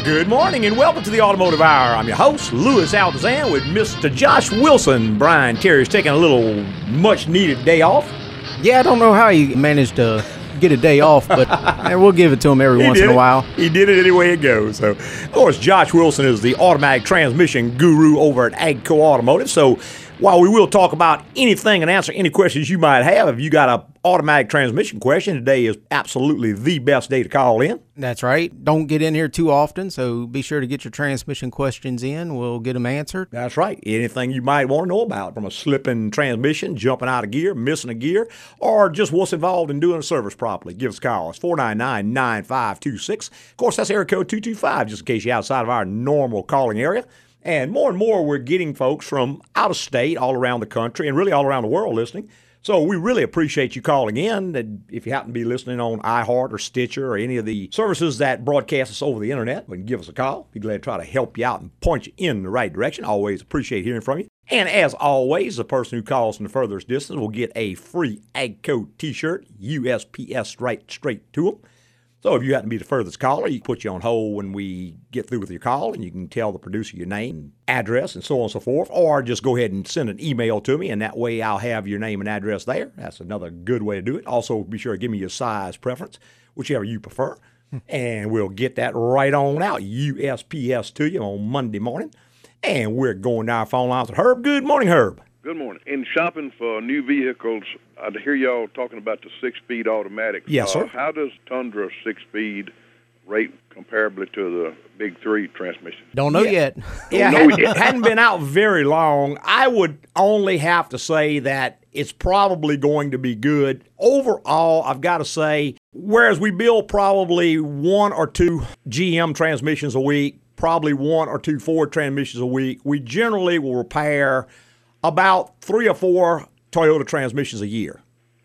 Well, good morning and welcome to the Automotive Hour. I'm your host, Louis Altazan, with Mr. Josh Wilson. Brian Terry's taking a little much needed day off. Yeah, I don't know how he managed to get a day off, but we'll give it to him every He once in a it. while. He did it any way it goes. So, of course, Josh Wilson is the automatic transmission guru over at Agco Automotive. So, while we will talk about anything and answer any questions you might have, if you got a automatic transmission question, today is absolutely the best day to call in. That's right. Don't get in here too often, so be sure to get your transmission questions in. We'll get them answered. That's right. Anything you might want to know about from a slipping transmission, jumping out of gear, missing a gear, or just what's involved in doing a service properly, give us a call. It's 499 9526. Of course, that's area code 225, just in case you're outside of our normal calling area. And more and more, we're getting folks from out of state, all around the country, and really all around the world listening. So we really appreciate you calling in. And if you happen to be listening on iHeart or Stitcher or any of the services that broadcast us over the internet, we can give us a call. Be glad to try to help you out and point you in the right direction. Always appreciate hearing from you. And as always, the person who calls from the furthest distance will get a free AGCO T-shirt, USPS right straight to them. So if you happen to be the furthest caller, you can put you on hold when we get through with your call, and you can tell the producer your name, address, and so on and so forth. Or just go ahead and send an email to me, and that way I'll have your name and address there. That's another good way to do it. Also, be sure to give me your size preference, whichever you prefer, hmm. and we'll get that right on out USPS to you on Monday morning. And we're going to our phone lines with Herb. Good morning, Herb. Good morning. In shopping for new vehicles, I hear y'all talking about the six-speed automatic. Yes, Uh, sir. How does Tundra six-speed rate comparably to the big three transmission? Don't know yet. Yeah, know it yet. hadn't been out very long. I would only have to say that it's probably going to be good. Overall, I've got to say, whereas we build probably one or two GM transmissions a week, probably one or two Ford transmissions a week, we generally will repair about three or four Toyota transmissions a year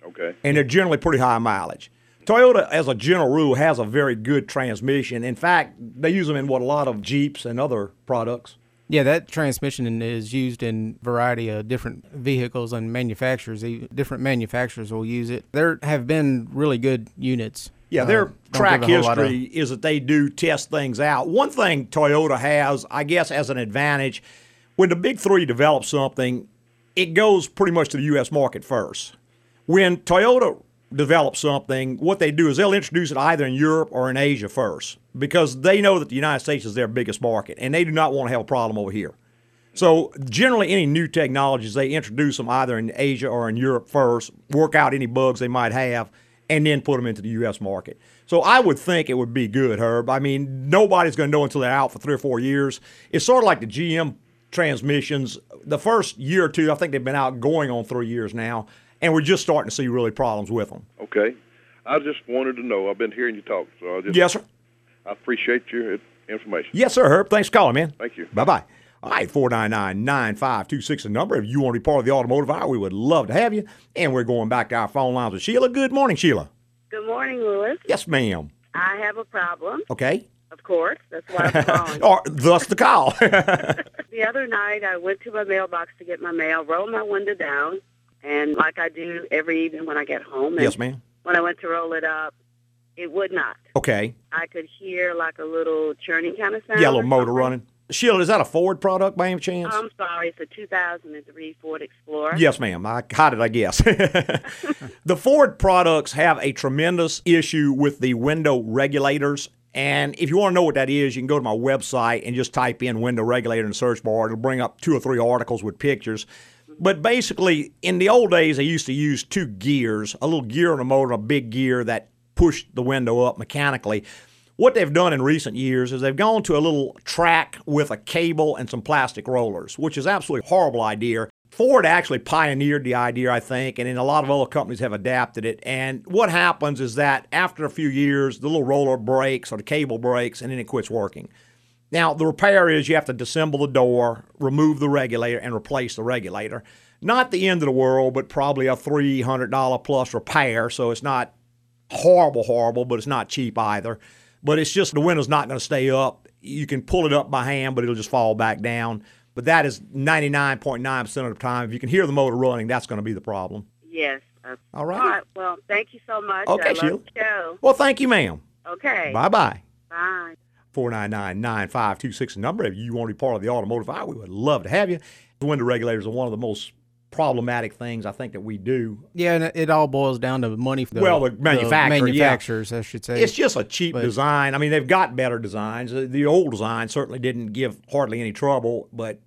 Okay. and they're generally pretty high mileage. Toyota, as a general rule, has a very good transmission. In fact, they use them in what a lot of Jeeps and other products. Yeah, that transmission is used in a variety of different vehicles and manufacturers. Different manufacturers will use it. There have been really good units. Yeah, Uh, their don't track give a whole lot of- history is that they do test things out. One thing Toyota has, I guess, as an advantage, when the big three develop something, it goes pretty much to the U.S. market first. When Toyota develops something, what they do is they'll introduce it either in Europe or in Asia first because they know that the United States is their biggest market and they do not want to have a problem over here. So generally, any new technologies they introduce them either in Asia or in Europe first, work out any bugs they might have, and then put them into the U.S. market. So I would think it would be good, Herb. I mean, nobody's going to know until they're out for three or four years. It's sort of like the GM transmissions. The first year or two, I think they've been out going on three years now, and we're just starting to see really problems with them. Okay. I just wanted to know. I've been hearing you talk, so I just Yes, sir. I appreciate your information. Yes, sir, Herb. Thanks for calling, man. Thank you. Bye bye. All right, 499 9526 the number. If you want to be part of the automotive hour, we would love to have you. And we're going back to our phone lines with Sheila. Good morning, Sheila. Good morning, Louis. Yes, ma'am. I have a problem, Okay. Of course. That's why I'm calling. or thus the call. the other night, I went to my mailbox to get my mail, rolled my window down, and like I do every evening when I get home. And yes, ma'am. When I went to roll it up, it would not. Okay. I could hear like a little churning kind of sound. Yeah, a little motor something. running. Sheila, is that a Ford product by any chance? I'm sorry, it's a 2003 Ford Explorer. Yes, ma'am. I, how did I guess? the Ford products have a tremendous issue with the window regulators. And if you want to know what that is, you can go to my website and just type in window regulator in the search bar. It'll bring up two or three articles with pictures. But basically, in the old days, they used to use two gears a little gear on the motor, a big gear that pushed the window up mechanically. What they've done in recent years is they've gone to a little track with a cable and some plastic rollers, which is absolutely horrible idea. Ford actually pioneered the idea, I think, and then a lot of other companies have adapted it. And what happens is that after a few years, the little roller breaks or the cable breaks, and then it quits working. Now, the repair is you have to disassemble the door, remove the regulator, and replace the regulator. Not the end of the world, but probably a $300 plus repair, so it's not horrible, horrible, but it's not cheap either. But it's just the window's not going to stay up. You can pull it up by hand, but it'll just fall back down. But that is 99.9% of the time. If you can hear the motor running, that's going to be the problem. Yes. Uh, All right. All right. Well, thank you so much. Okay, I love Sheila. the show. Well, thank you, ma'am. Okay. Bye bye. Bye. 499 9526 number. If you want to be part of the automotive hour, we would love to have you. The window regulators are one of the most problematic things I think that we do. Yeah, and it- it all boils down to money. For the, Well, the manufacturer, yeah. manufacturers, I should say. It's just a cheap But- design. I mean, they've got better designs. The old design certainly didn't give hardly any trouble, but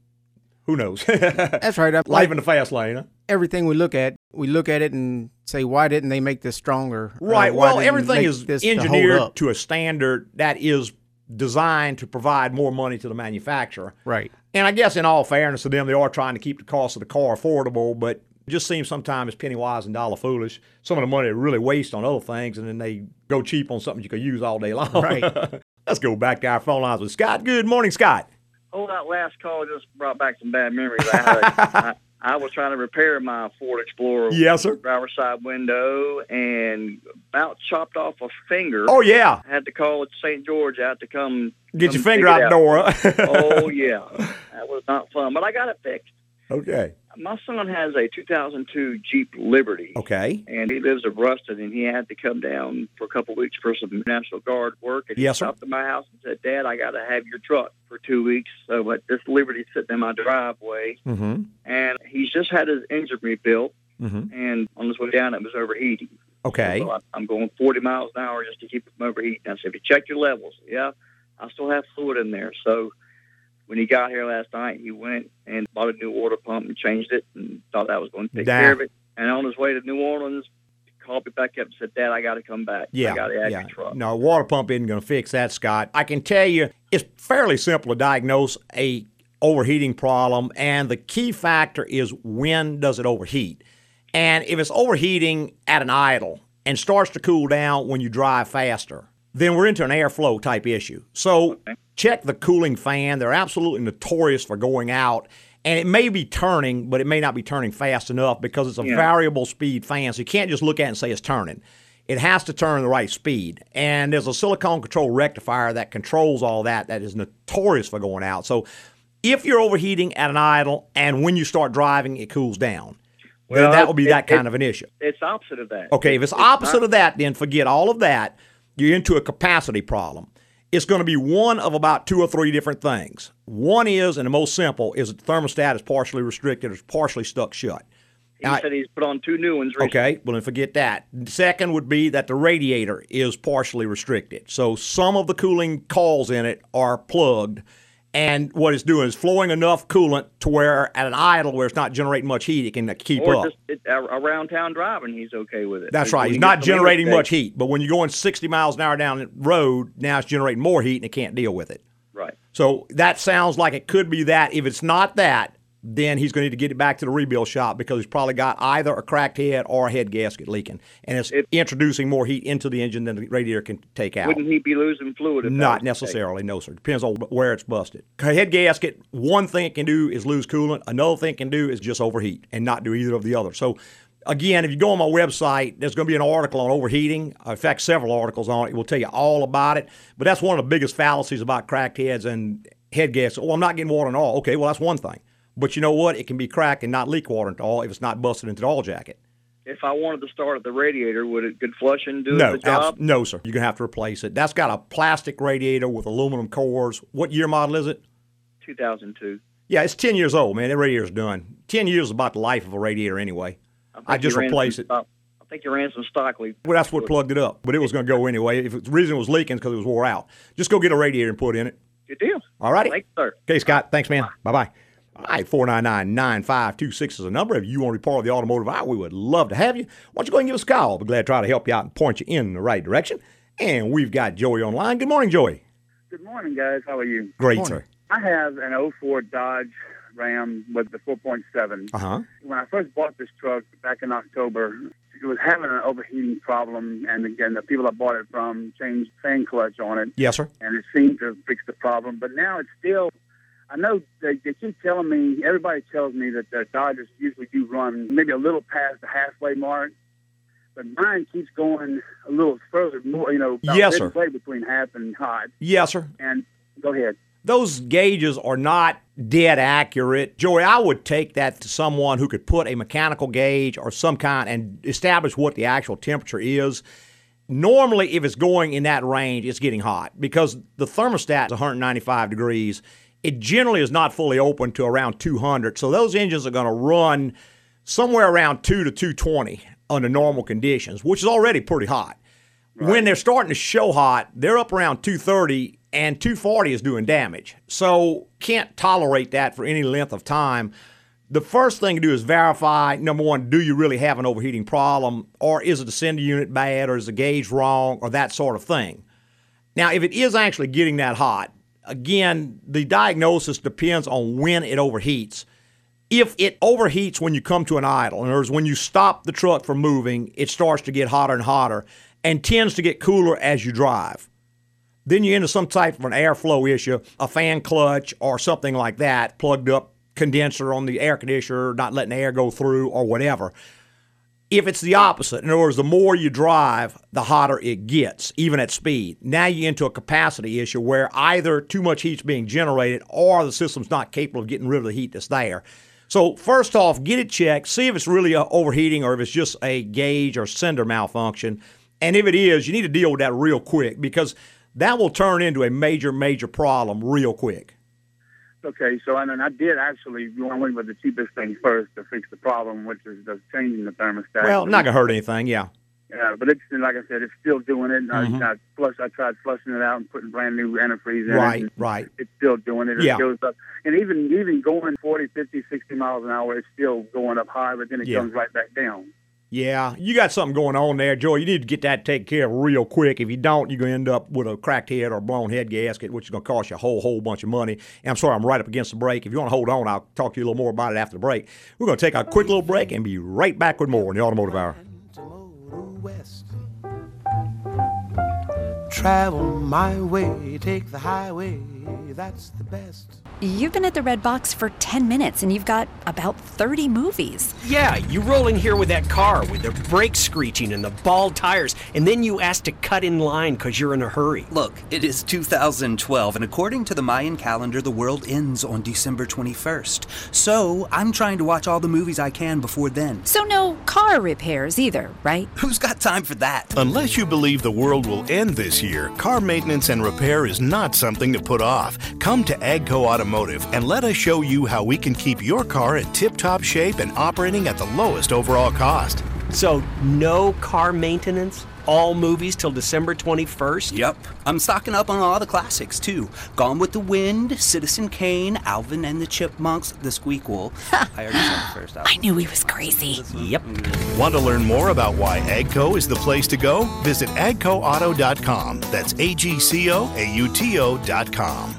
who knows? That's right. I- Life Like in the fast lane. Huh? everything we look at, we look at it and say, why didn't they make this stronger? Uh, Right. well, everything is to engineered up? to a standard that is designed to provide more money to the manufacturer. Right. And I guess, in all fairness to them, they are trying to keep the cost of the car affordable, but it just seems sometimes penny wise and dollar foolish. Some of the money they really waste on other things, and then they go cheap on something you could use all day long. Right. Let's go back to our phone lines with Scott. Good morning, Scott. Oh, that last call just brought back some bad memories. I, had a, I, I was trying to repair my Ford Explorer Yes, sir. driver's side window and about chopped off a finger. Oh yeah, I had to call St. George out to come. get come your finger out the door. oh yeah, that was not fun, but I got it fixed. Okay. My son has a 2002 Jeep Liberty. Okay. And he lives in Ruston, and he had to come down for a couple of weeks for some National Guard work. And Yes, he sir. stopped at my house and said, "Dad, I got to have your truck for two weeks." So, but this Liberty's sitting in my driveway, Mm-hmm. and he's just had his engine rebuilt. Mm-hmm. And on his way down, it was overheating. Okay. So I'm going 40 miles an hour just to keep it from overheating. I said, "Have you check your levels?" Yeah, I still have fluid in there. So when he got here last night, he went and bought a new water pump and changed it, and thought that was going to take Nah. care of it. And on his way to New Orleans, he called me back up and said, "Dad, I got to come back. Yeah, I got to have yeah. your truck." No, a water pump isn't going to fix that, Scott. I can tell you, it's fairly simple to diagnose a overheating problem, and the key factor is when does it overheat. And if it's overheating at an idle and starts to cool down when you drive faster, then we're into an airflow type issue. So check the cooling fan. They're absolutely notorious for going out. And it may be turning, but it may not be turning fast enough because it's a Yeah. variable speed fan. So you can't just look at it and say it's turning. It has to turn the right speed. And there's a silicon control rectifier that controls all that that is notorious for going out. So if you're overheating at an idle and when you start driving, it cools down, then that would be it- that kind it- of an issue. It's opposite of that. Okay, if it's opposite of that, then forget all of that. You're into a capacity problem. It's going to be one of about two or three different things. One is, and the most simple, is that the thermostat is partially restricted or is partially stuck shut. He Now- said he's put on two new ones recently. Okay, well then forget that. Second would be that the radiator is partially restricted. So some of the cooling coils in it are plugged, and what it's doing is flowing enough coolant to where at an idle where it's not generating much heat, it can keep Or up. just it, around town driving, he's okay with it. That's right. He's not generating much heat, but when you're going 60 miles an hour down the road, now it's generating more heat and it can't deal with it. Right. So that sounds like it could be that. If it's not that, then he's going to need to get it back to the rebuild shop because he's probably got either a cracked head or a head gasket leaking, and it's It- introducing more heat into the engine than the radiator can take out. Wouldn't he be losing fluid? If Not was the case? necessarily, no, sir. Depends on where it's busted. Head gasket, one thing it can do is lose coolant. Another thing it can do is just overheat and not do either of the other. So, again, if you go on my website, there's going to be an article on overheating. Uh, in fact, several articles on it. It will tell you all about it. But that's one of the biggest fallacies about cracked heads and head gasket. Oh, I'm not getting water in all. Okay, well, that's one thing. But you know what? It can be cracked and not leak water into all if it's not busted into the oil jacket. If I wanted to start at the radiator, would it could flushing do No, the job? abs- no, sir. You're gonna have to replace it. That's got a plastic radiator with aluminum cores. What year model is it? 2002. Yeah, it's ten years old, man. That radiator's done. Ten years is about the life of a radiator anyway. think I just replaced it. stock- I think you ran some stop leak. Well, that's what plugged it up, but it was going to go anyway. If the reason it was leaking because it was wore out, just go get a radiator and put in it. Good deal. All righty. Thanks, sir. Okay, Scott. Thanks, man. Bye bye. All right, 499 9526 is a number. If you want to be part of the automotive hour, we would love to have you. Why don't you go ahead and give us a call? We'll be glad to try to help you out and point you in the right direction. And we've got Joey online. Good morning, Joey. Good morning, guys. How are you? Great, sir. I have an 04 Dodge Ram with the 4.7. Uh huh. When I first bought this truck back in October, it was having an overheating problem, and again, the people I bought it from changed fan clutch on it, Yes, sir. and it seemed to fix the problem. But now it's still. I know they, they keep telling me, everybody tells me that the Dodges usually do run maybe a little past the halfway mark, but mine keeps going a little further, more, you know, about Yes, sir. midway between half and hot. Yes, sir. And go ahead. those gauges are not dead accurate. Joey, I would take that to someone who could put a mechanical gauge or some kind and establish what the actual temperature is. normally if it's going in that range, it's getting hot because the thermostat is 195 degrees. It generally is not fully open to around 200. So those engines are going to run somewhere around 2 to 220 under normal conditions, which is already pretty hot. When they're starting to show hot, they're up around 230 and 240 is doing damage. So can't tolerate that for any length of time. The first thing to do is verify number one, do you really have an overheating problem, or is the sender unit bad, or is the gauge wrong, or that sort of thing. Now, if it is actually getting that hot, again, the diagnosis depends on when it overheats. If it overheats when you come to an idle, in other words, when you stop the truck from moving, it starts to get hotter and hotter and tends to get cooler as you drive. Then you're into some type of an airflow issue, a fan clutch or something like that, plugged up condenser on the air conditioner, not letting the air go through or whatever. If it's the opposite, in other words, the more you drive, the hotter it gets, even at speed. Now you're into a capacity issue where either too much heat's being generated or the system's not capable of getting rid of the heat that's there. So first off, get it checked, see if it's really overheating or if it's just a gauge or sender malfunction. And if it is, you need to deal with that real quick because that will turn into a major, major problem real quick. Okay, so and then I did actually I went with the cheapest thing first to fix the problem, which is the changing the thermostat. Well, not gonna hurt anything, yeah. Yeah, but it's like I said, it's still doing it. Mhm. I, I flush, I tried flushing it out and putting brand new antifreeze in Right, it. and right. It's still doing it. It Yeah. goes up, and even even going 40, 50, 60 miles an hour, it's still going up high, but then it Yeah. comes right back down. Yeah, you got something going on there, Joy. You need to get that taken care of real quick. If you don't, you're going to end up with a cracked head or a blown head gasket, which is going to cost you a whole, whole bunch of money. And I'm sorry, I'm right up against the break. If you want to hold on, I'll talk to you a little more about it after the break. We're going to take a quick little break and be right back with more in the Automotive Hour. Travel my way, take the highway, that's the best. You've been at the Red Box for 10 minutes and you've got about 30 movies. Yeah, you roll in here with that car with the brakes screeching and the bald tires, and then you ask to cut in line because you're in a hurry. Look, it is 2012, and according to the Mayan calendar, the world ends on December 21st. So I'm trying to watch all the movies I can before then. So, no car repairs either, right? Who's got time for that? Unless you believe the world will end this year, car maintenance and repair is not something to put off. Come to Agco Automotive and let us show you how we can keep your car in tip top shape and operating at the lowest overall cost. So, no car maintenance? All movies till December 21st? Yep. I'm stocking up on all the classics, too. Gone with the Wind, Citizen Kane, Alvin and the Chipmunks, The Squeakquel. I already said the first album. I knew he was crazy. Yep. Want to learn more about why Agco is the place to go? Visit agcoauto.com. That's A G C O A U T O.com.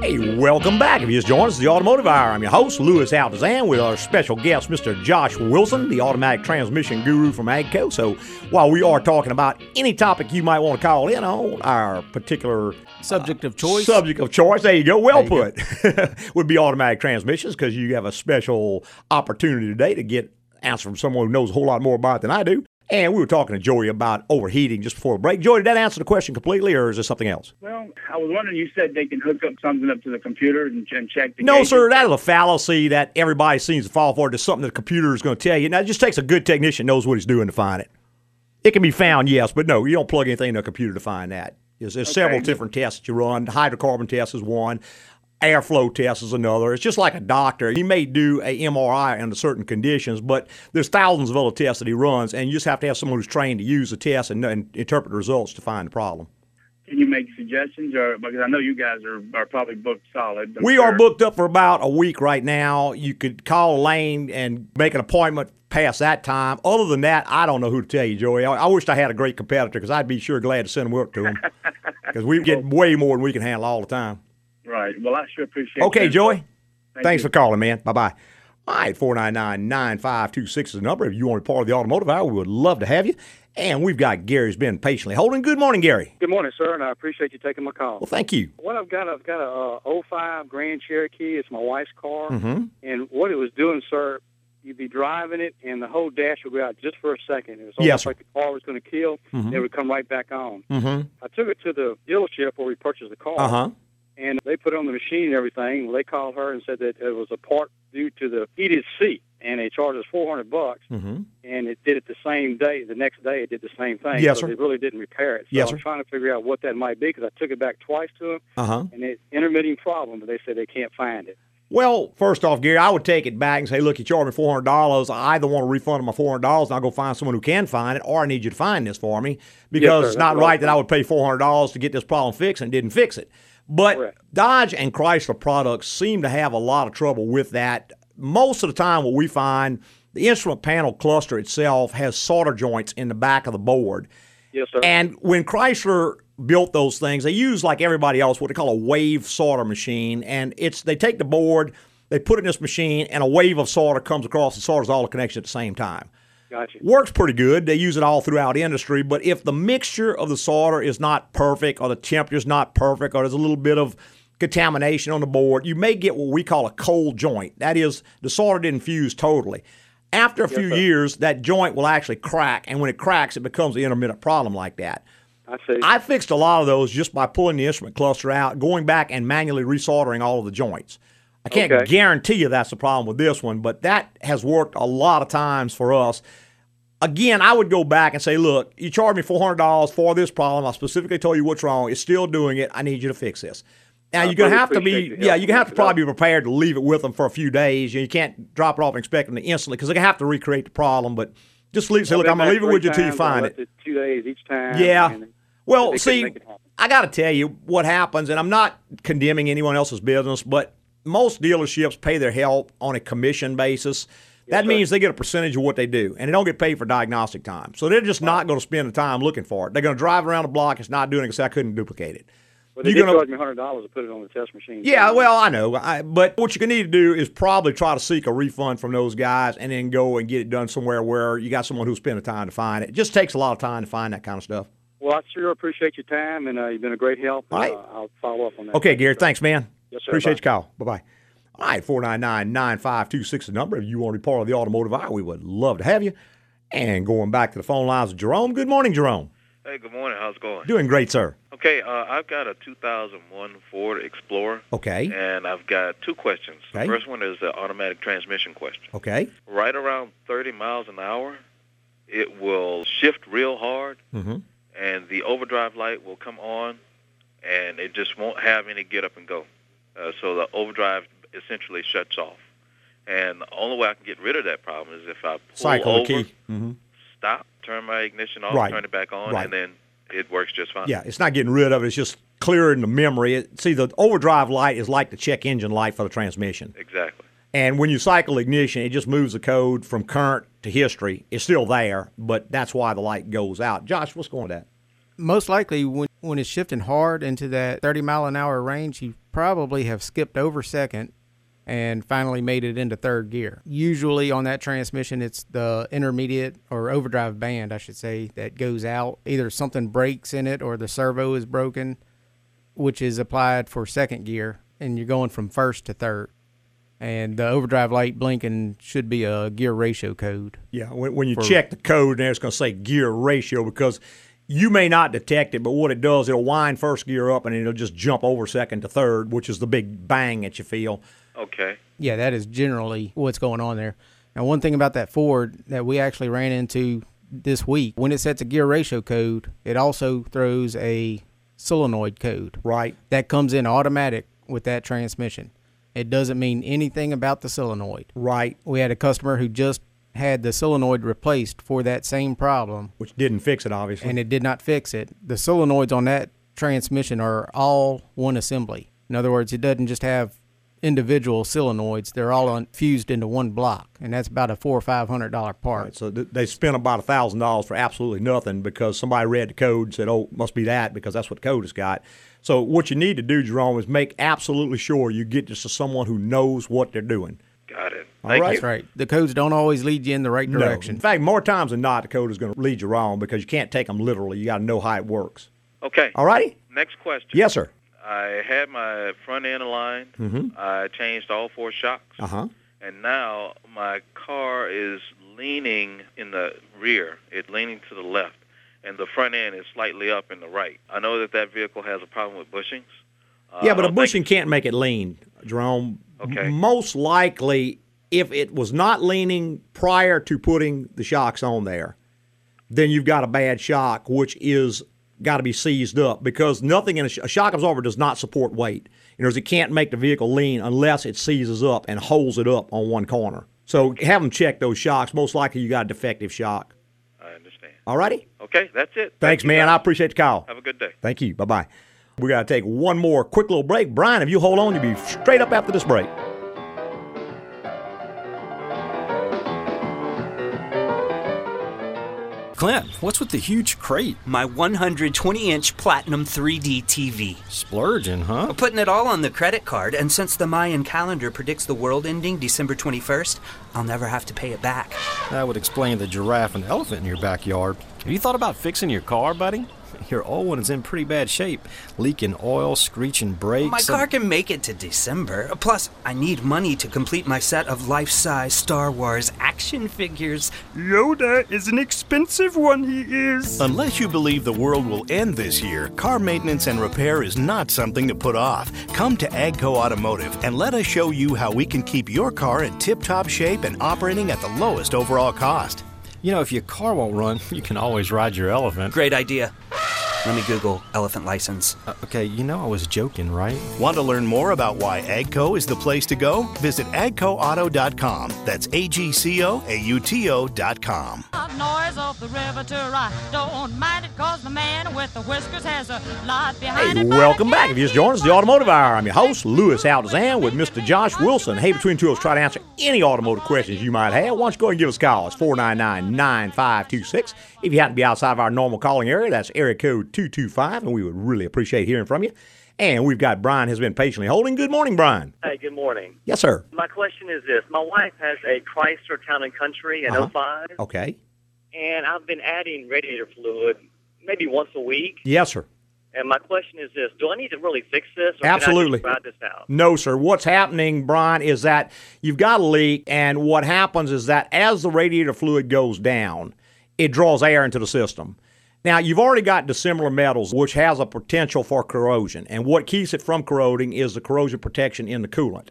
Hey, welcome back. If you just joined us, the Automotive Hour. I'm your host, Louis Altazan, with our special guest, Mr. Josh Wilson, the automatic transmission guru from AGCO. So while we are talking about any topic you might want to call in on, our particular uh, Subject of choice. subject of choice, there you go, well There put, would be automatic transmissions because you have a special opportunity today to get answer from someone who knows a whole lot more about it than I do. And we were talking to Joey about overheating just before the break. Joey, did that answer the question completely, or is there something else? Well, I was wondering. You said they can hook up something up to the computer and, and check the. No, gauges. sir, that is a fallacy that everybody seems to fall for. There's something that the computer is going to tell you. Now, it just takes a good technician knows what he's doing to find it. It can be found, yes, but no, you don't plug anything in a computer to find that. There's, there's several different tests that you run. Hydrocarbon test is one. Airflow test is another. It's just like a doctor. He may do a MRI under certain conditions, but there's thousands of other tests that he runs, and you just have to have someone who's trained to use the test and, and interpret the results to find the problem. Can you make suggestions, or because I know you guys are, are probably booked solid. I'm We sure. are booked up for about a week right now. You could call Lane and make an appointment past that time. Other than that, I don't know who to tell you, Joey. I, I wished I had a great competitor because I'd be sure glad to send work to him because we get way more than we can handle all the time. Right. Well, I sure appreciate. Okay, that. Joey. Thank Thanks you. for calling, man. Bye bye. All right, 499 9526 is the number. If you want to be part of the automotive hour, we would love to have you. And we've got Gary's been patiently holding. Good morning, Gary. Good morning, sir, and I appreciate you taking my call. Well, thank you. What I've got, I've got a uh, 05 Grand Cherokee. It's my wife's car, Mm-hmm. and what it was doing, sir, you'd be driving it, and the whole dash would go out just for a second. It was almost sir. like the car was going to kill. Mhm. and It would come right back on. Mm-hmm. I took it to the dealership where we purchased the car, Uh huh. And they put it on the machine and everything. They called her and said that it was a part due to the heated seat. and they charged us 400 bucks, Mm-hmm. and it did it the same day. The next day, it did the same thing. Yes, so sir. It really didn't repair it. So Yes, I'm sir. trying to figure out what that might be because I took it back twice to them, Uh huh. and it's intermittent problem, but they said they can't find it. Well, first off, Gary, I would take it back and say, look, you charged me four hundred dollars. I either want to refund my four hundred dollars and I'll go find someone who can find it, or I need you to find this for me because sir, it's not I right that I would pay four hundred dollars to get this problem fixed and didn't fix it. But Dodge and Chrysler products seem to have a lot of trouble with that. Most of the time, what we find, the instrument panel cluster itself has solder joints in the back of the board. Yes, sir. And when Chrysler built those things, they use like everybody else what they call a wave solder machine, and it's they take the board, they put it in this machine, and a wave of solder comes across and solders all the connections at the same time. Gotcha. Works pretty good. They use it all throughout industry, but if the mixture of the solder is not perfect, or the temperature's not perfect, or there's a little bit of contamination on the board, you may get what we call a cold joint. That is, the solder didn't fuse totally. After a Yes, few sir. years, that joint will actually crack, and when it cracks, it becomes an intermittent problem like that. I see. I fixed a lot of those just by pulling the instrument cluster out, going back and manually resoldering all of the joints. I can't Okay. guarantee you that's the problem with this one, but that has worked a lot of times for us. Again, I would go back and say, look, you charged me $400 for this problem. I specifically told you what's wrong. It's still doing it. I need you to fix this. Now, I you're going to have to be, yeah, you're going to have to probably be prepared to leave it with them for a few days. You can't drop it off and expect them to instantly because they're going to have to recreate the problem. But just leave, say, look, I'm going to leave it with you till you find it. Two days each time. Yeah. Well, see, make it happen. I got to tell you what happens, and I'm not condemning anyone else's business, but most dealerships pay their help on a commission basis. That means they get a percentage of what they do, and they don't get paid for diagnostic time. So they're just not going to spend the time looking for it. They're going to drive around the block. It's not doing it because I couldn't duplicate it. Well, they You're gonna- charge me hundred dollars to put it on the test machine. Yeah, well, I know, I, but what you're gonna need to do is probably try to seek a refund from those guys, and then go and get it done somewhere where you got someone who'll spend the time to find it. It just takes a lot of time to find that kind of stuff. Well, I sure appreciate your time, and uh, you've been a great help. All right. Uh, I'll follow up on that. Okay, Gary, thanks, man. Yes, sir. Appreciate Bye. your call. Bye bye. All right, 499 9526 the number. If you want to be part of the automotive hour, we would love to have you. And going back to the phone lines, Jerome. Good morning, Jerome. Hey, good morning. How's it going? Doing great, sir. Okay, uh, I've got a 2001 Ford Explorer. Okay. And I've got two questions. Okay. The first one is the automatic transmission question. Okay. Right around 30 miles an hour, it will shift real hard, Mm-hmm. and the overdrive light will come on, and it just won't have any get up and go. Uh, so the overdrive essentially shuts off. And the only way I can get rid of that problem is if I pull Cycle over, the key. Mm-hmm. stop, turn my ignition off, Right. turn it back on, Right. and then it works just fine. Yeah, it's not getting rid of it. It's just clearing the memory. It, see, the overdrive light is like the check engine light for the transmission. Exactly. And when you cycle ignition, it just moves the code from current to history. It's still there, but that's why the light goes out. Josh, what's going with that? Most likely, when when it's shifting hard into that 30 mile an hour range, you probably have skipped over second and finally made it into third gear. Usually on that transmission, it's the intermediate or overdrive band, I should say, that goes out. Either something breaks in it or the servo is broken, which is applied for second gear, and you're going from first to third. And the overdrive light blinking should be a gear ratio code. Yeah, when, when you For- check the code, there it's going to say gear ratio because you may not detect it, but what it does, it'll wind first gear up and it'll just jump over second to third, which is the big bang that you feel. Okay. Yeah, that is generally what's going on there. Now, one thing about that Ford that we actually ran into this week, when it sets a gear ratio code, it also throws a solenoid code. Right. That comes in automatic with that transmission. It doesn't mean anything about the solenoid. Right. We had a customer who just had the solenoid replaced for that same problem. Which didn't fix it, obviously. And it did not fix it. The solenoids on that transmission are all one assembly. In other words, it doesn't just have individual solenoids; they're all on, fused into one block, and that's about a four or five hundred dollar part. Right, so th- they spent about a thousand dollars for absolutely nothing because somebody read the code and said, "Oh, must be that," because that's what the code has got. So what you need to do, Jerome, is make absolutely sure you get this to someone who knows what they're doing. Got it. All right. That's right. The codes don't always lead you in the right direction. No. direction. In fact, more times than not, the code is going to lead you wrong because you can't take them literally. You got to know how it works. Okay. All righty. Next question. Yes, sir. I had my front end aligned. Mm-hmm. I changed all four shocks, Uh huh. and now my car is leaning in the rear. It's leaning to the left, and the front end is slightly up in the right. I know that that vehicle has a problem with bushings. Uh, yeah, but a bushing can't make it lean, Jerome. Okay. Most likely, if it was not leaning prior to putting the shocks on there, then you've got a bad shock, which is got to be seized up because nothing in a, sh- a shock absorber does not support weight. In other words, it can't make the vehicle lean unless it seizes up and holds it up on one corner. So have them check those shocks. Most likely you got a defective shock. I understand. All righty? Okay, that's it. Thanks, Thank man. I appreciate the call. Have a good day. Thank you. Bye bye. We got to take one more quick little break. Brian, if you hold on, you'll be straight up after this break. Clint, what's with the huge crate? My 120 inch Platinum 3D TV. Splurging, huh? Putting it all on the credit card, and since the Mayan calendar predicts the world ending December 21st, I'll never have to pay it back. That would explain the giraffe and elephant in your backyard. Have you thought about fixing your car, buddy? Your old one is in pretty bad shape, leaking oil, screeching brakes. My car can make it to December. Plus, I need money to complete my set of life size Star Wars action figures. Yoda is an expensive one, he is. Unless you believe the world will end this year, car maintenance and repair is not something to put off. Come to Agco Automotive and let us show you how we can keep your car in tip top shape and operating at the lowest overall cost. You know, if your car won't run, you can always ride your elephant. Great idea. Let me Google elephant license. Uh, okay, you know I was joking, right? Want to learn more about why Agco is the place to go? Visit agcoauto.com. That's A G C O A U T O.com. noise of the river to ride. Don't mind it cause the man with the whiskers has a lot behind Hey, it. welcome back. If you just joined us, the Automotive Hour. I'm your host, Louis Altazan, with Mr. Josh Wilson. Hey, between two of us, try to answer any automotive questions you might have. Why don't you go ahead and give us a call? It's 499 9526. If you happen to be outside of our normal calling area, that's area code 225, and we would really appreciate hearing from you. And we've got Brian has been patiently holding. Good morning, Brian. Hey, good morning. Yes, sir. My question is this. My wife has a Chrysler Town and Country in Uh-huh. '05, Okay. and I've been adding radiator fluid maybe once a week. Yes, sir. And my question is this. Do I need to really fix this? Or Absolutely. Can I just ride this out? No, sir. What's happening, Brian, is that you've got a leak, and what happens is that as the radiator fluid goes down, it draws air into the system. Now, you've already got dissimilar metals, which has a potential for corrosion, and what keeps it from corroding is the corrosion protection in the coolant.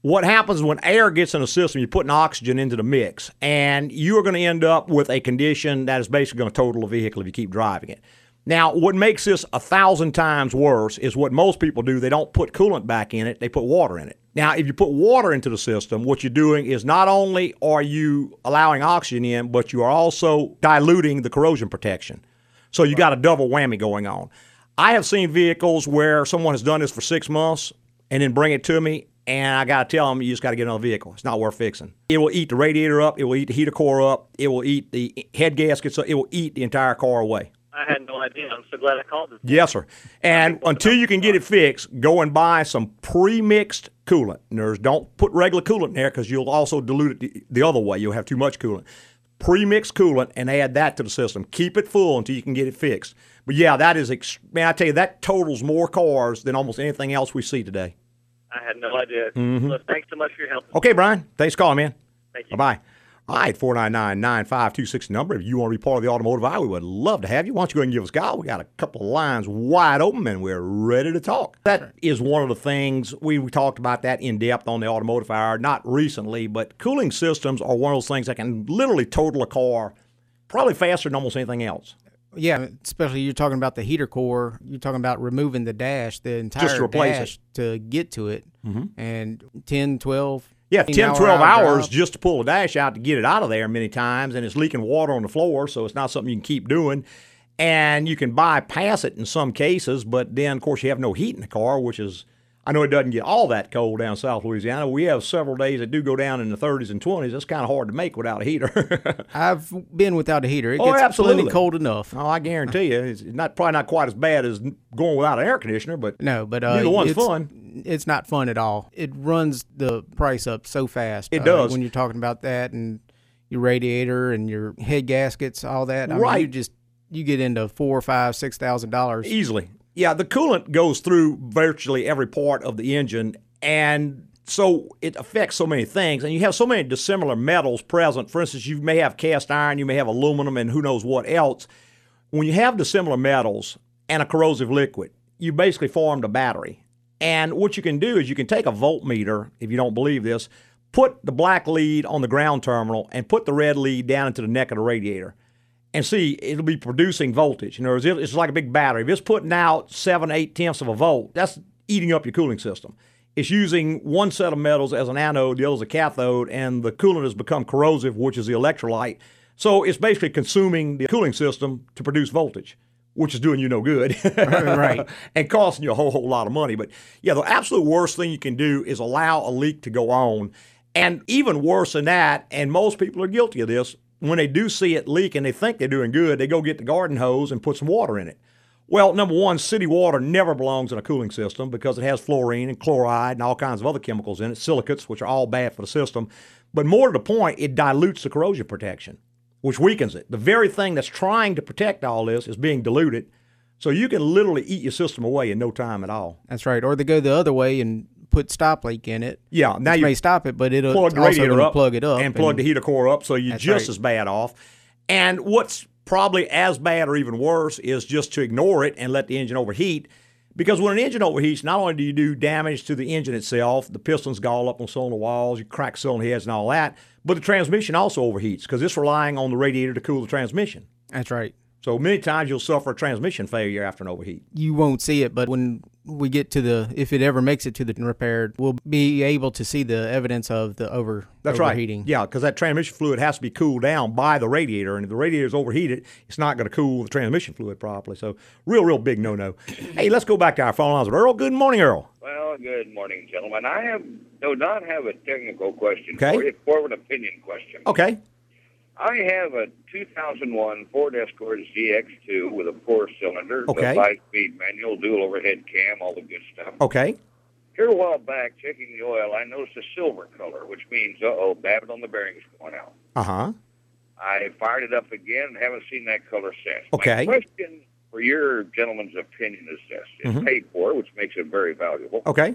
What happens when air gets in the system, you're putting oxygen into the mix, and you are going to end up with a condition that is basically going to total the vehicle if you keep driving it. Now, what makes this a thousand times worse is what most people do. They don't put coolant back in it, they put water in it. Now, if you put water into the system, what you're doing is not only are you allowing oxygen in, but you are also diluting the corrosion protection. So you got a double whammy going on. I have seen vehicles where someone has done this for six months and then bring it to me, and I got to tell them you just got to get another vehicle. It's not worth fixing. It will eat the radiator up, it will eat the heater core up, it will eat the head gaskets up, it will eat the entire car away. I had no idea. I'm so glad I called this. Yes, sir. And until you can get it fixed, go and buy some pre-mixed coolant. There's, don't put regular coolant in there because you'll also dilute it the, the other way. You'll have too much coolant. Pre-mixed coolant and add that to the system. Keep it full until you can get it fixed. But yeah, that is. Man, I tell you, that totals more cars than almost anything else we see today. I had no idea. Mhm. Look, thanks so much for your help. Okay, Brian. Thanks for calling, man. Thank you. Bye bye. All right, 499 9526 number. If you want to be part of the automotive hour, we would love to have you. Why don't you go ahead and give us a call? We got a couple of lines wide open and we're ready to talk. That is one of the things we, we talked about that in depth on the automotive hour, not recently, but cooling systems are one of those things that can literally total a car probably faster than almost anything else. Yeah, especially you're talking about the heater core. You're talking about removing the dash, the entire Just to replace dash it. to get to it. Mhm. And 10, 12. Yeah, 15 10, hour 12 hour hours just to pull the dash out to get it out of there many times, and it's leaking water on the floor, so it's not something you can keep doing. And you can bypass it in some cases, but then, of course, you have no heat in the car, which is, I know it doesn't get all that cold down South Louisiana. We have several days that do go down in the 30s and 20s. That's kind of hard to make without a heater. I've been without a heater. It oh, gets absolutely. cold enough. Oh, I guarantee you, it's not probably not quite as bad as going without an air conditioner, but No, but uh, neither one's it's, fun. It's not fun at all. It runs the price up so fast. It uh, does. when you're talking about that and your radiator and your head gaskets, all that. I Right. Mean, you just you get into four, five, six thousand dollars Easily. Yeah, the coolant goes through virtually every part of the engine, and so it affects so many things. And you have so many dissimilar metals present. For instance, you may have cast iron, you may have aluminum, and who knows what else. When you have dissimilar metals and a corrosive liquid, you basically formed a battery. And what you can do is you can take a voltmeter, if you don't believe this, put the black lead on the ground terminal and put the red lead down into the neck of the radiator and see it'll be producing voltage. Other words, it's like a big battery. If it's putting out seven, eight tenths of a volt, that's eating up your cooling system. It's using one set of metals as an anode, the other as a cathode, and the coolant has become corrosive, which is the electrolyte. So it's basically consuming the cooling system to produce voltage, which is doing you no good. Right. and costing you a whole, whole lot of money. But yeah, the absolute worst thing you can do is allow a leak to go on. And even worse than that, and most people are guilty of this, when they do see it leak and they think they're doing good, they go get the garden hose and put some water in it. Well, number one, city water never belongs in a cooling system because it has fluorine and chloride and all kinds of other chemicals in it, silicates, which are all bad for the system. But more to the point, it dilutes the corrosion protection, which weakens it. The very thing that's trying to protect all this is being diluted. So you can literally eat your system away in no time at all. That's right. Or they go the other way and put stop leak in it. Yeah, now you may stop it, but it'll plug the also radiator up, plug it up and plug the heater core up, so you're just right. as bad off. And what's probably as bad or even worse is just to ignore it and let the engine overheat. Because when an engine overheats, not only do you do damage to the engine itself, the pistons gall up on cylinder walls, you crack cylinder heads and all that, but the transmission also overheats because it's relying on the radiator to cool the transmission. That's right. So many times you'll suffer a transmission failure after an overheat. You won't see it, but when we get to the, if it ever makes it to the repair, we'll be able to see the evidence of the over That's overheating. right. Yeah, because that transmission fluid has to be cooled down by the radiator, and if the radiator is overheated, it's not going to cool the transmission fluid properly. So, real, real big no-no. hey, let's go back to our phone lines with Earl. Good morning, Earl. Well, good morning, gentlemen. I have do not have a technical question Okay. for you, more of an opinion question. Okay. I have a 2001 Ford Escort ZX2 with a four cylinder, Okay. a five speed manual, dual overhead cam, all the good stuff. Okay. Here a while back, checking the oil, I noticed a silver color, which means, uh oh, Babbitt on the bearings going out. Uh huh. I fired it up again and haven't seen that color since. Okay. My question for your gentleman's opinion is this it's Mhm. paid for, which makes it very valuable. Okay.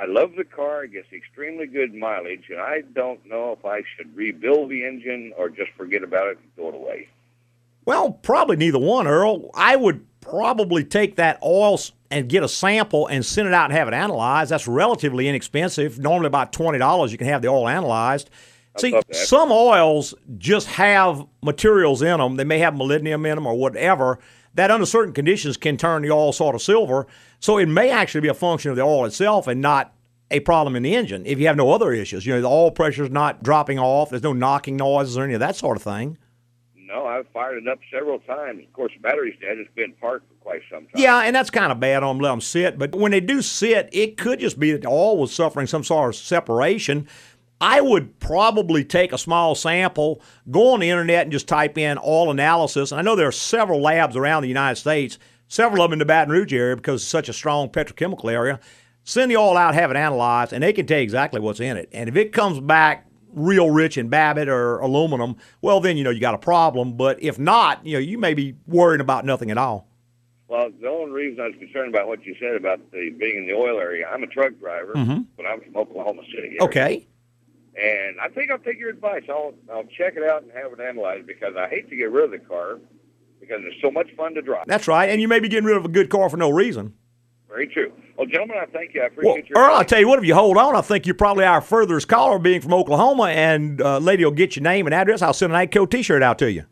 I love the car. It gets extremely good mileage, and I don't know if I should rebuild the engine or just forget about it and throw it away. Well, probably neither one, Earl. I would probably take that oil and get a sample and send it out and have it analyzed. That's relatively inexpensive. Normally, about twenty dollars, you can have the oil analyzed. See, some oils just have materials in them. They may have molybdenum in them or whatever that, under certain conditions, can turn the oil sort of silver. So it may actually be a function of the oil itself and not a problem in the engine. If you have no other issues, you know, the oil pressure is not dropping off. There's no knocking noises or any of that sort of thing. No, I've fired it up several times. Of course, the battery's dead. It's been parked for quite some time. Yeah, and that's kind of bad on them, let them sit. But when they do sit, it could just be that the oil was suffering some sort of separation. I would probably take a small sample, go on the internet and just type in all analysis. And I know there are several labs around the United States, several of them in the Baton Rouge area because it's such a strong petrochemical area. Send the oil out, have it analyzed, and they can tell you exactly what's in it. And if it comes back real rich in Babbitt or aluminum, well, then you know you got a problem. But if not, you know you may be worrying about nothing at all. Well, the only reason I was concerned about what you said about the being in the oil area, I'm a truck driver, Mhm. but I'm from Oklahoma City. area. Okay. And I think I'll take your advice. I'll I'll check it out and have it analyzed because I hate to get rid of the car because it's so much fun to drive. That's right. And you may be getting rid of a good car for no reason. Very true. Well, gentlemen, I thank you. I appreciate Well, your Earl, I'll tell you what, if you hold on, I think you're probably our furthest caller being from Oklahoma, and uh, lady will get your name and address. I'll send an AGCO t shirt out to you.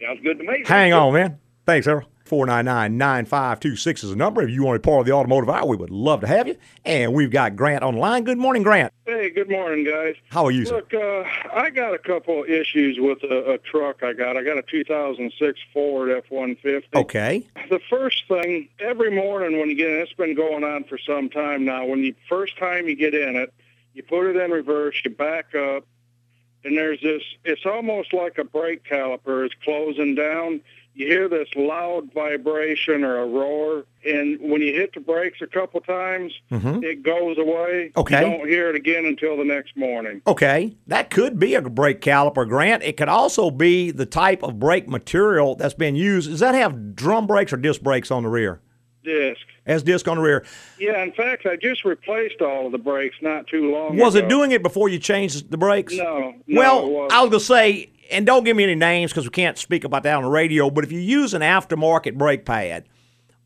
Sounds good to me. Hang on, man. Thanks, Earl. 499 9526 is the number. If you want to be part of the automotive hour, we would love to have you. And we've got Grant online. Good morning, Grant. Hey, good morning, guys. How are you. Look, uh, I got a couple issues with a, a truck I got. I got a 2006 Ford F-150. Okay. The first thing, every morning when you get in, it's been going on for some time now. When you first time you get in it, you put it in reverse, you back up, and there's this. It's almost like a brake caliper is closing down. You hear this loud vibration or a roar, and when you hit the brakes a couple times, Mhm. it goes away. Okay. You don't hear it again until the next morning. Okay, that could be a brake caliper, Grant. It could also be the type of brake material that's been used. Does that have drum brakes or disc brakes on the rear? Disc. Has disc on the rear. Yeah, in fact, I just replaced all of the brakes not too long Was ago. Was it doing it before you changed the brakes? No. no, well. I was going to say, and don't give me any names because we can't speak about that on the radio, but if you use an aftermarket brake pad,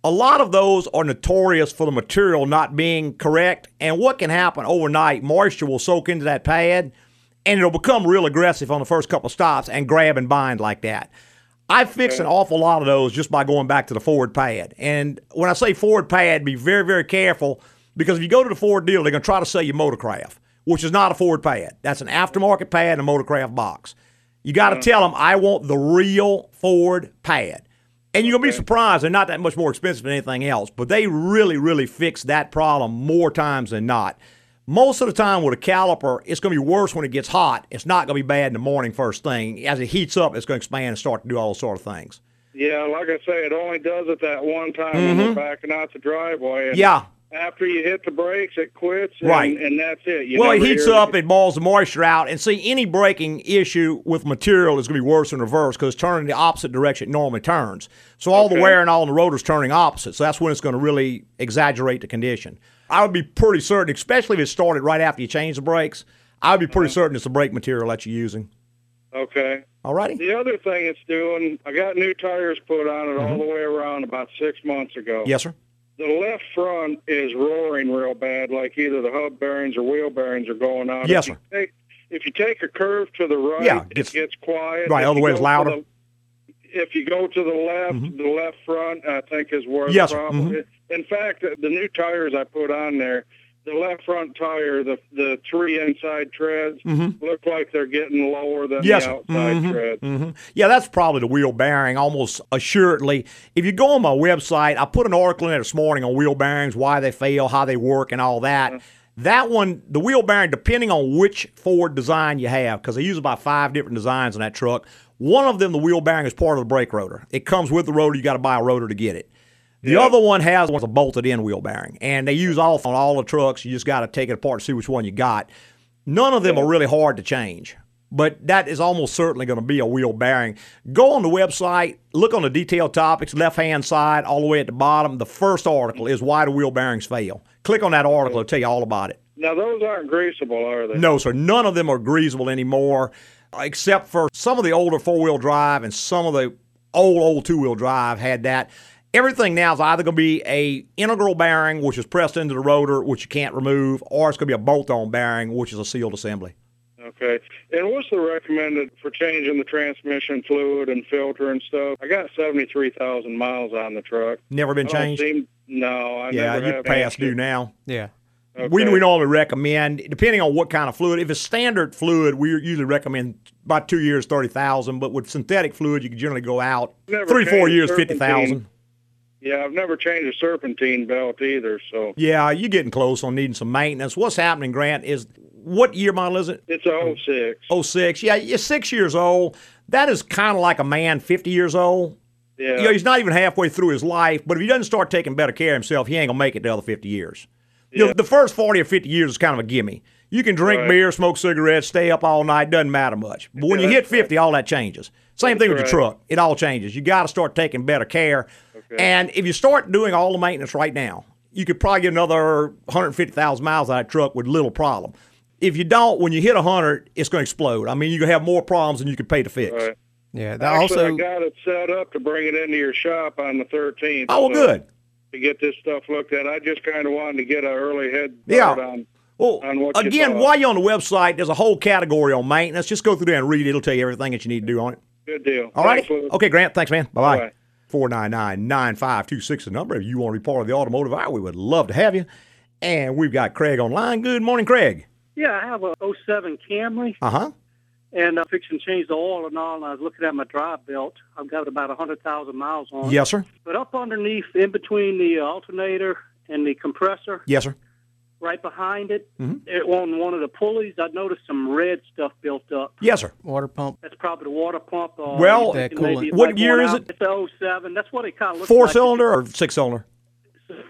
A lot of those are notorious for the material not being correct. And what can happen overnight, moisture will soak into that pad and it'll become real aggressive on the first couple stops and grab and bind like that. I fixed an awful lot of those just by going back to the Ford pad. And when I say Ford pad, be very, very careful because if you go to the Ford dealer, they're going to try to sell you Motorcraft, which is not a Ford pad. That's an aftermarket pad in a Motorcraft box. You got to tell them, I want the real Ford pad. And you're going to be surprised, they're not that much more expensive than anything else, but they really, really fix that problem more times than not. Most of the time with a caliper, it's going to be worse when it gets hot. It's not going to be bad in the morning first thing. As it heats up, it's going to expand and start to do all sort of things. Yeah, like I say, it only does it that one time when Mhm. we're backing out the driveway. Yeah. After you hit the brakes, it quits. And, Right. And that's it. You well, it heats up, it balls the moisture out, and see any braking issue with material is going to be worse in reverse because it's turning the opposite direction it normally turns. So all the wear and all the rotor's turning opposite. So that's when it's going to really exaggerate the condition. I would be pretty certain, especially if it started right after you change the brakes. I would be pretty certain it's the brake material that you're using. Okay. All righty. The other thing it's doing, I got new tires put on it all the way around about six months ago. Mm-hmm. Yes, sir. The left front is roaring real bad, like either the hub bearings or wheel bearings are going out. Yes, if sir. You take, if you take a curve to the right, Yeah, it gets- gets quiet. right, If other you way is louder. the- if you go to the left, the left front, I think is where Yes, the problem Mhm. is. In fact, the new tires I put on there, the left front tire, the the three inside treads Mhm. look like they're getting lower than Yes, the outside Mhm, treads. mhm. Yeah, that's probably the wheel bearing, almost assuredly. If you go on my website, I put an article in there this morning on wheel bearings, why they fail, how they work, and all that. That one, the wheel bearing, depending on which Ford design you have, because they use about five different designs in that truck. One of them, the wheel bearing, is part of the brake rotor. It comes with the rotor. You got to buy a rotor to get it. The other one has one's a bolted in wheel bearing, and they use all on all the trucks. You just got to take it apart and see which one you got. None of them are really hard to change, but that is almost certainly going to be a wheel bearing. Go on the website, look on the detailed topics, left hand side, all the way at the bottom. The first article is why do wheel bearings fail. Click on that article; it'll tell you all about it. Now those aren't greasable, are they? No, sir. None of them are greasable anymore, except for some of the older four wheel drive and some of the old old two wheel drive had that. Everything now is either going to be a integral bearing, which is pressed into the rotor, which you can't remove, or it's going to be a bolt on bearing, which is a sealed assembly. Okay. And what's the recommended for changing the transmission fluid and filter and stuff? I got seventy three thousand miles on the truck. Never been changed? seem- no, I yeah, never you have. past due now. Yeah. We, Okay. we normally recommend, depending on what kind of fluid. If it's standard fluid, we usually recommend about two years, thirty thousand. But with synthetic fluid, you can generally go out Never three, four years, fifty thousand. serpentine. Yeah, I've never changed a serpentine belt either. So Yeah, you're getting close on needing some maintenance. What's happening, Grant, is what year model is it? it's a 06. 06. Yeah, you're six years old. That is kind of like a man 50 years old. Yeah. You know, he's not even halfway through his life, but if he doesn't start taking better care of himself, he ain't going to make it the other 50 years. You know, the first 40 or 50 years is kind of a gimme. You can drink Right. beer, smoke cigarettes, stay up all night, doesn't matter much. But when Yeah, you hit that's 50, all that changes. Same thing with That's your truck. It all changes. You got to start taking better care. And if you start doing all the maintenance right now, you could probably get another 150,000 miles out of that truck with little problem. If you don't, when you hit 100, it's going to explode. I mean, you're going to have more problems than you could pay to fix. Right. Yeah, that Actually, I got it set up to bring it into your shop on the 13th. Oh, well, so- good. To get this stuff looked at, I just kind of wanted to get an early head Yeah. start on. Well, on what you again, while you're on the website, there's a whole category on maintenance. Just go through there and read it. It'll tell you everything that you need to do on it. Good deal. All right. Okay, Grant. Thanks, man. Bye bye. Bye. 499 9526 the number. If you want to be part of the automotive hour, we would love to have you. And we've got Craig online. Good morning, Craig. Yeah, I have a 07 Camry, Uh huh. and I'm fixing to change the oil and all, and I was looking at my drive belt. I've got about 100,000 miles on. Yes, sir. But up underneath, in between the alternator and the compressor, Yes, sir. Right behind it, Mhm. it on one of the pulleys, I noticed some red stuff built up. Yes, sir. water pump. That's probably the water pump. Or Well, That coolant. What might year is out. it? It's a 07. That's what it kind of looks Four like. cylinder or six cylinder?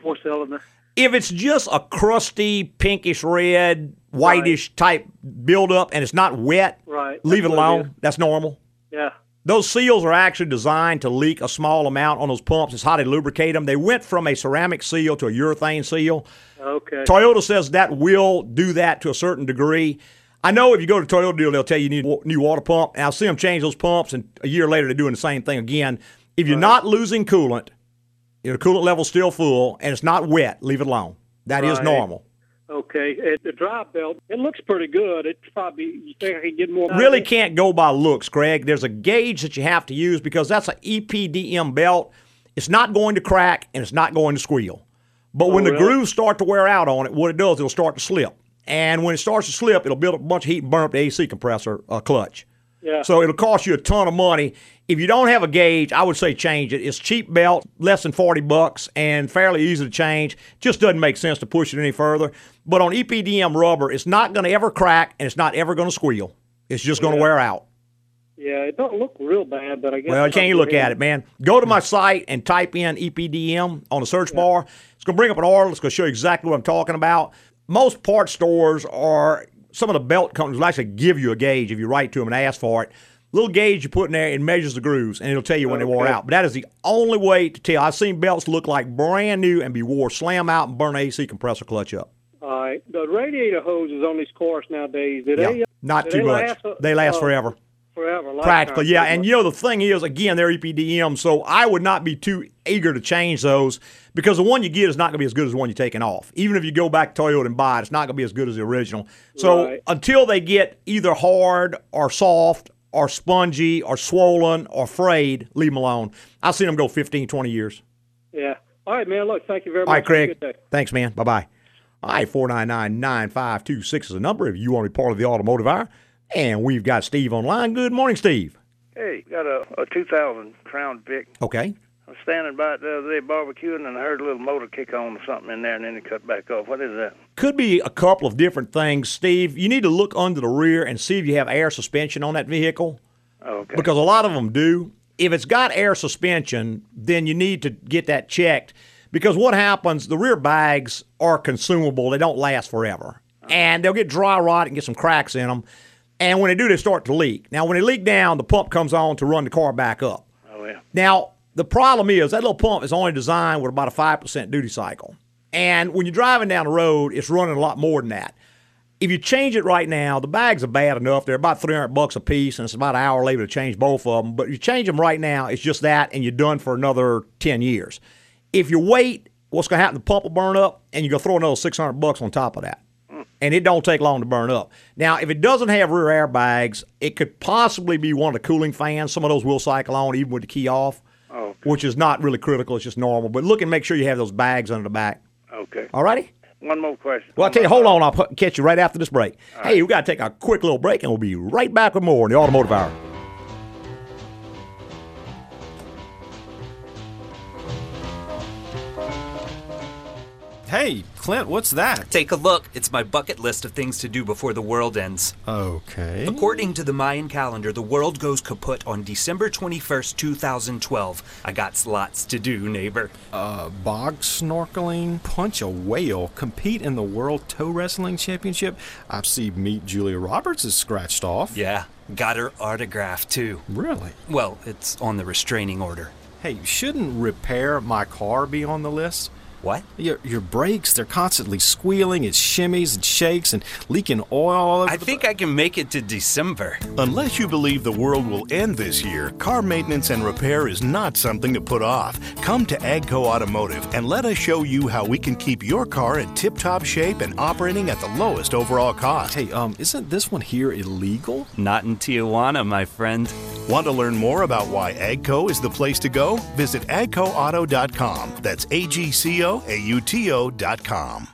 Four cylinder. If it's just a crusty, pinkish red, whitish type buildup and it's not wet, Right. leave it That's what alone. is. That's normal. Yeah. Those seals are actually designed to leak a small amount on those pumps. It's how they lubricate them. They went from a ceramic seal to a urethane seal. Okay. Toyota says that will do that to a certain degree. I know if you go to Toyota deal, they'll tell you you need a new water pump, and I'll see them change those pumps, and a year later they're doing the same thing again. If you're not losing coolant, your coolant level's still full, and it's not wet, leave it alone. That is Right. normal. Okay, and the drive belt, it looks pretty good. It's probably you think I can get more. Really can't go by looks, Greg. There's a gauge that you have to use because that's an EPDM belt. It's not going to crack and it's not going to squeal. But when Oh, the really? grooves start to wear out on it, what it does, it'll start to slip. And when it starts to slip, it'll build up a bunch of heat and burn up the AC compressor uh, clutch. Yeah. So it'll cost you a ton of money. If you don't have a gauge, I would say change it. It's cheap belt, less than 40 bucks, and fairly easy to change. Just doesn't make sense to push it any further. But on EPDM rubber, it's not going to ever crack and it's not ever going to squeal. It's just going to wear out. Yeah, it don't look real bad, but I guess. Well, can't you look at it, man? Go to my site and type in EPDM on the search bar. It's going to bring up an article. It's going to show you exactly what I'm talking about. Most part stores are some of the belt companies will actually give you a gauge if you write to them and ask for it. Little gauge you put in there, it measures the grooves and it'll tell you when they wore Okay. out. But that is the only way to tell. I've seen belts look like brand new and be wore, slam out, and burn AC compressor clutch up. All right, the radiator hoses on these cars nowadays, do Yeah, they? not do too they much. Last, uh, They last uh, forever. Forever, Practically, yeah. And you know the thing is, again, they're EPDM, so I would not be too eager to change those because the one you get is not going to be as good as the one you're taking off. Even if you go back to Toyota and buy it, it's not going to be as good as the original. So Right. until they get either hard or soft or spongy or swollen or frayed, leave them alone. I've seen them go 15, 20 years. Yeah. All right, man. Look, thank you very All right, much. Have a Craig. good day. Thanks, man. Bye bye. All right, 499 9526 is the number if you want to be part of the automotive hour. And we've got Steve online. Good morning, Steve. Hey, got a, a 2000 Crown Vic. Okay. Standing by it the other day barbecuing, and I heard a little motor kick on or something in there, and then it cut back off. What is that? Could be a couple of different things, Steve. You need to look under the rear and see if you have air suspension on that vehicle. Okay. Because a lot of them do. If it's got air suspension, then you need to get that checked. Because what happens, the rear bags are consumable, they don't last forever. And they'll get dry rot and get some cracks in them. And when they do, they start to leak. Now, when they leak down, the pump comes on to run the car back up. Oh yeah. Now, the problem is that little pump is only designed with about a 5% duty cycle. And when you're driving down the road, it's running a lot more than that. If you change it right now, the bags are bad enough. They're about 300 bucks a piece, and it's about an hour later to change both of them. But you change them right now, it's just that, and you're done for another 10 years. If you wait, what's going to happen? The pump will burn up, and you're going to throw another 600 bucks on top of that. And it don't take long to burn up. Now, if it doesn't have rear airbags, it could possibly be one of the cooling fans. Some of those will cycle on even with the key off, Oh, which is not really critical. It's just normal. But look and make sure you have those bags under the back. okay. All righty? One more question. Well, I'll tell you, hold on. I'll catch you right after this break. Hey, we got to take a quick little break, and we'll be right back with more in the Automotive Hour. Hey, Clint, what's that? Take a look. It's my bucket list of things to do before the world ends. Okay. According to the Mayan calendar, the world goes kaput on December 21st, 2012. I got lots to do, neighbor. Uh, bog snorkeling, punch a whale, compete in the World Toe Wrestling Championship. I see Meet Julia Roberts is scratched off. Yeah, got her autograph too. Really? Well, it's on the restraining order. Hey, shouldn't repair my car be on the list? What? Your, your brakes, they're constantly squealing, it shimmies and shakes and leaking oil all over I think I can make it to December. Unless you believe the world will end this year, car maintenance and repair is not something to put off. Come to AGCO Automotive and let us show you how we can keep your car in tip-top shape and operating at the lowest overall cost. Hey, um, isn't this one here illegal? Not in Tijuana, my friend. Want to learn more about why AGCO is the place to go? Visit agcoauto.com. That's A G C O A U T O.com.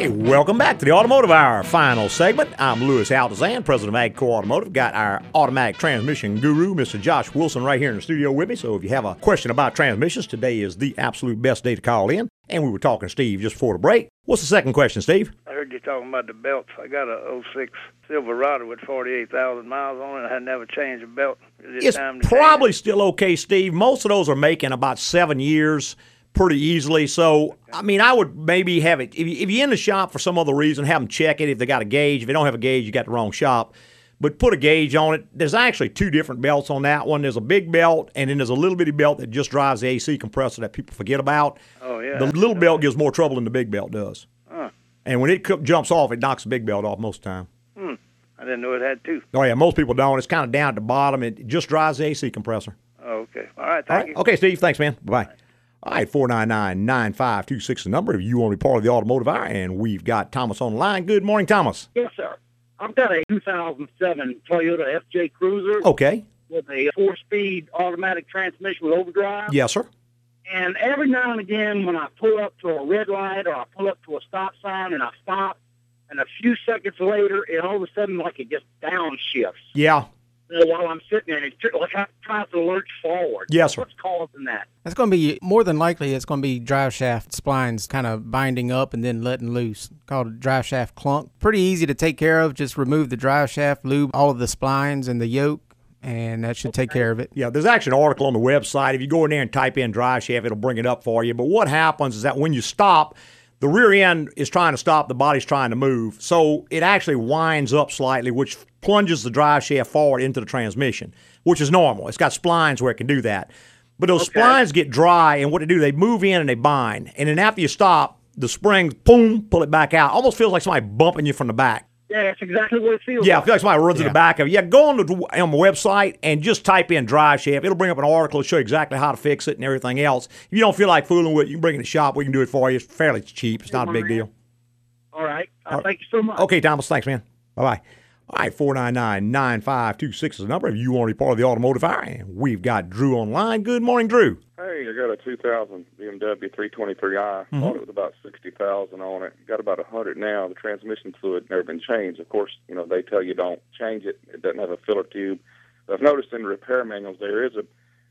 Hey, welcome back to the Automotive Hour final segment. I'm Louis Altazan, president of AGCO Automotive. Got our automatic transmission guru, Mr. Josh Wilson, right here in the studio with me. So if you have a question about transmissions, today is the absolute best day to call in. And we were talking to Steve just before the break. What's the second question, Steve? Heard you talking about the belts. I got a 06 Silverado with 48,000 miles on it. I had never changed a belt. It's probably still okay, Steve. Most of those are making about seven years pretty easily. So, I mean, I would maybe have it. If, you, if you're in the shop for some other reason, have them check it. If they got a gauge, if they don't have a gauge, you got the wrong shop. But put a gauge on it. There's actually two different belts on that one. There's a big belt, and then there's a little bitty belt that just drives the AC compressor that people forget about. Oh, yeah. The little belt gives more trouble than the big belt does. Huh. And when it jumps off, it knocks the big belt off most of the time. Hmm. I didn't know it had two. Oh, yeah, most people don't. It's kind of down at the bottom. It just drives the AC compressor. right. Thank you. Okay, Steve. Thanks, man. Bye. Bye. All right, 499 9526 the number if you want to be part of the automotive hour. And we've got Thomas on the line. Good morning, Thomas. Yes, sir. I've got a 2007 Toyota FJ Cruiser Okay. with a four-speed automatic transmission with overdrive. Yes, sir. And every now and again, when I pull up to a red light or I pull up to a stop sign and I stop, and a few seconds later, it all of a sudden like it just downshifts. Yeah. You while I'm sitting there, and it's like I tries to lurch forward. Yes, sir. What's causing that? It's going to be more than likely. It's going to be drive shaft splines kind of binding up and then letting loose, called a drive shaft clunk. Pretty easy to take care of. Just remove the drive shaft, lube all of the splines and the yoke, and that should take care of it. Yeah, there's actually an article on the website. If you go in there and type in drive shaft, it'll bring it up for you. But what happens is that when you stop, the rear end is trying to stop, the body's trying to move. So it actually winds up slightly, which plunges the drive shaft forward into the transmission, which is normal. It's got splines where it can do that. But those splines get dry, and what they do, they move in and they bind. And then after you stop, the springs, boom, pull it back out. Almost feels like somebody bumping you from the back. Yeah, that's exactly what it feels Yeah, I like. feel like somebody runs in the back of it. Yeah, go on the on the website and just type in drive shaft. It'll bring up an article to show you exactly how to fix it and everything else. If you don't feel like fooling with it, you can bring it to the shop. We can do it for you. It's fairly cheap. It's not a big deal. All right. Uh, All right. Thank you so much. Okay, Thomas. Thanks, man. Bye bye. All right, 499 9526 is the number if you want to be part of the automotive hour. And we've got Drew online. Good morning, Drew. Hey, I got a 2000 BMW 323i. Mhm. Thought it was about 60,000 on it. Got about 100 now. The transmission fluid never been changed. Of course, you know they tell you don't change it. It doesn't have a filler tube. But I've noticed in the repair manuals there is a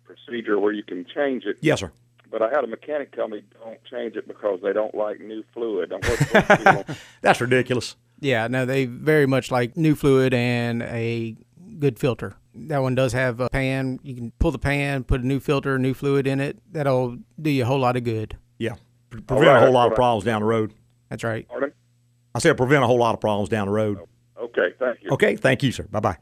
procedure where you can change it. Yes, sir. But I had a mechanic tell me don't change it because they don't like new fluid. I'm what's what's the deal? That's ridiculous. Yeah, no, they very much like new fluid and a good filter. That one does have a pan. You can pull the pan, put a new filter, new fluid in it. That'll do you a whole lot of good. Yeah. Pre- Prevent a whole lot of problems down the road. That's right. Pardon? I said prevent a whole lot of problems down the road. Oh, okay, thank you. Okay, thank you, sir. Bye bye.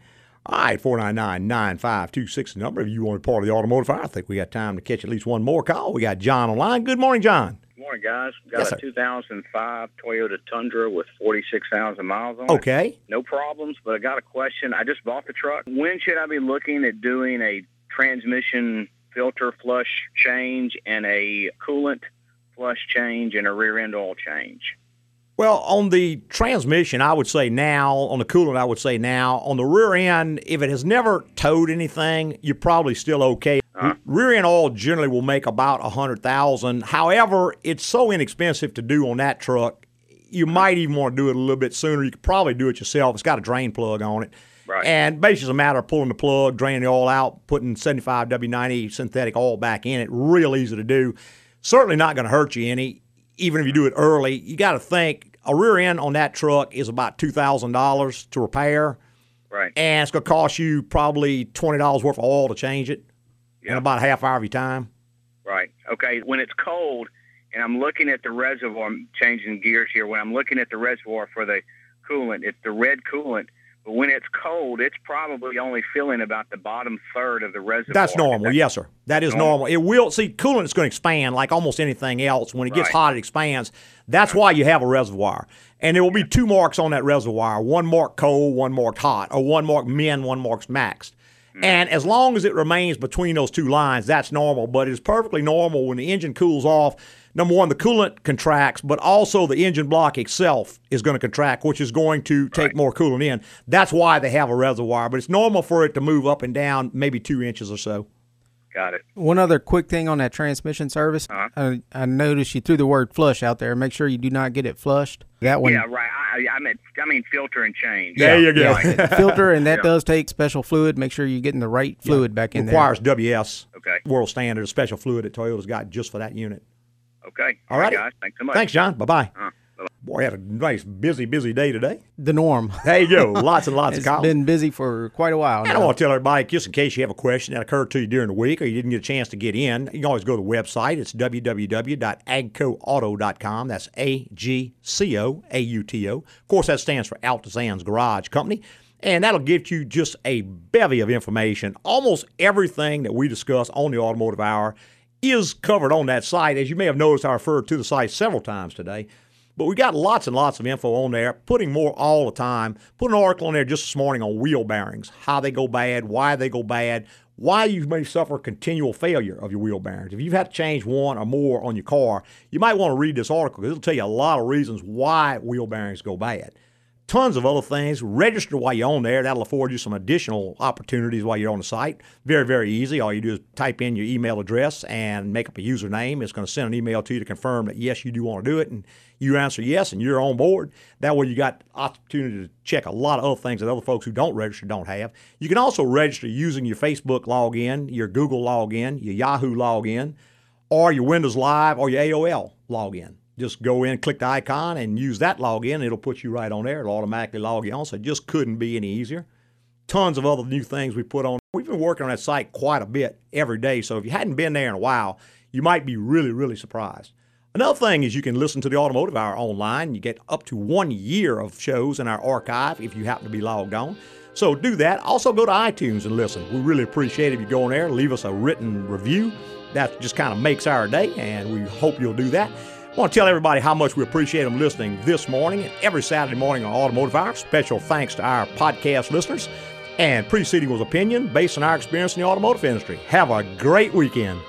All right, 499 9526 the number. If you want to be part of the automotive fire, I think we got time to catch at least one more call. We got John online. Good morning, John. Morning, guys. Got Yes, a sir. 2005 Toyota Tundra with 46,000 miles on it. Okay. No problems, but I got a question. I just bought the truck. When should I be looking at doing a transmission filter flush change and a coolant flush change and a rear end oil change? Well, on the transmission, I would say now. On the coolant, I would say now. On the rear end, if it has never towed anything, you're probably still okay. Uh-huh. Rear end oil generally will make about a hundred thousand. However, it's so inexpensive to do on that truck. You uh-huh. might even want to do it a little bit sooner. You could probably do it yourself. It's got a drain plug on it. Right. And basically, it's a matter of pulling the plug, draining the oil out, putting 75 W90 synthetic oil back in it. Real easy to do. Certainly not going to hurt you any, even if you do it early. You got to think a rear end on that truck is about $2,000 to repair. Right. And it's going to cost you probably $20 worth of oil to change it in about a half hour of your time. Right. Okay. When it's cold and I'm looking at the reservoir, I'm changing gears here. When I'm looking at the reservoir for the coolant, it's the red coolant. But when it's cold, it's probably only filling about the bottom third of the reservoir. That's normal. Yes, sir. That is normal. It will see coolant is going to expand like almost anything else. When it gets Right. hot, it expands. That's why you have a reservoir. And there will be two marks on that reservoir: one marked cold, one marked hot, or one marked min, one marked maxed. Mm-hmm. And as long as it remains between those two lines, that's normal. But it's perfectly normal when the engine cools off. Number one, the coolant contracts, but also the engine block itself is going to contract, which is going to take more coolant in. That's why they have a reservoir. But it's normal for it to move up and down maybe two inches or so. Got it. One other quick thing on that transmission service. I, I noticed you threw the word flush out there. Make sure you do not get it flushed. That one. Yeah, right. I, I mean, I mean filter and change. yeah, there you go. Yeah. filter, and that Yeah. does take special fluid. Make sure you're getting the right fluid back in requires there. Requires WS Okay. world standard, special fluid that Toyota's got just for that unit. Okay. All right, guys. Thanks so much. Thanks, John. Bye bye. Uh, Boy, had a nice, busy, busy day today. The norm. There you go. Lots and lots of calls. been busy for quite a while. And I want to tell everybody, just in case you have a question that occurred to you during the week or you didn't get a chance to get in, you can always go to the website. It's www.agcoauto.com. That's A G C O A U T O. Of course, that stands for Altazan's Garage Company. And that'll give you just a bevy of information. Almost everything that we discuss on the Automotive Hour is covered on that site. As you may have noticed, I referred to the site several times today. But we got lots and lots of info on there, putting more all the time. Put an article on there just this morning on wheel bearings, how they go bad, why they go bad, why you may suffer continual failure of your wheel bearings. If you've had to change one or more on your car, you might want to read this article because it'll tell you a lot of reasons why wheel bearings go bad. Tons of other things. Register while you're on there. That'll afford you some additional opportunities while you're on the site. Very, very easy. All you do is type in your email address and make up a username. It's going to send an email to you to confirm that yes, you do want to do it, and you answer yes, and you're on board. That way, you got opportunity to check a lot of other things that other folks who don't register don't have. You can also register using your Facebook login, your Google login, your Yahoo login, or your Windows Live or your AOL login. Just go in, click the icon, and use that login. It'll put you right on there. It'll automatically log you on. So it just couldn't be any easier. Tons of other new things we put on. We've been working on that site quite a bit every day. So if you hadn't been there in a while, you might be really, really surprised. Another thing is you can listen to the Automotive Hour online. You get up to one year of shows in our archive if you happen to be logged on. So do that. Also go to iTunes and listen. We really appreciate if you go in there, leave us a written review. That just kind of makes our day, and we hope you'll do that. I want to tell everybody how much we appreciate them listening this morning and every Saturday morning on Automotive Hour. Special thanks to our podcast listeners. And preceding was opinion based on our experience in the automotive industry. Have a great weekend.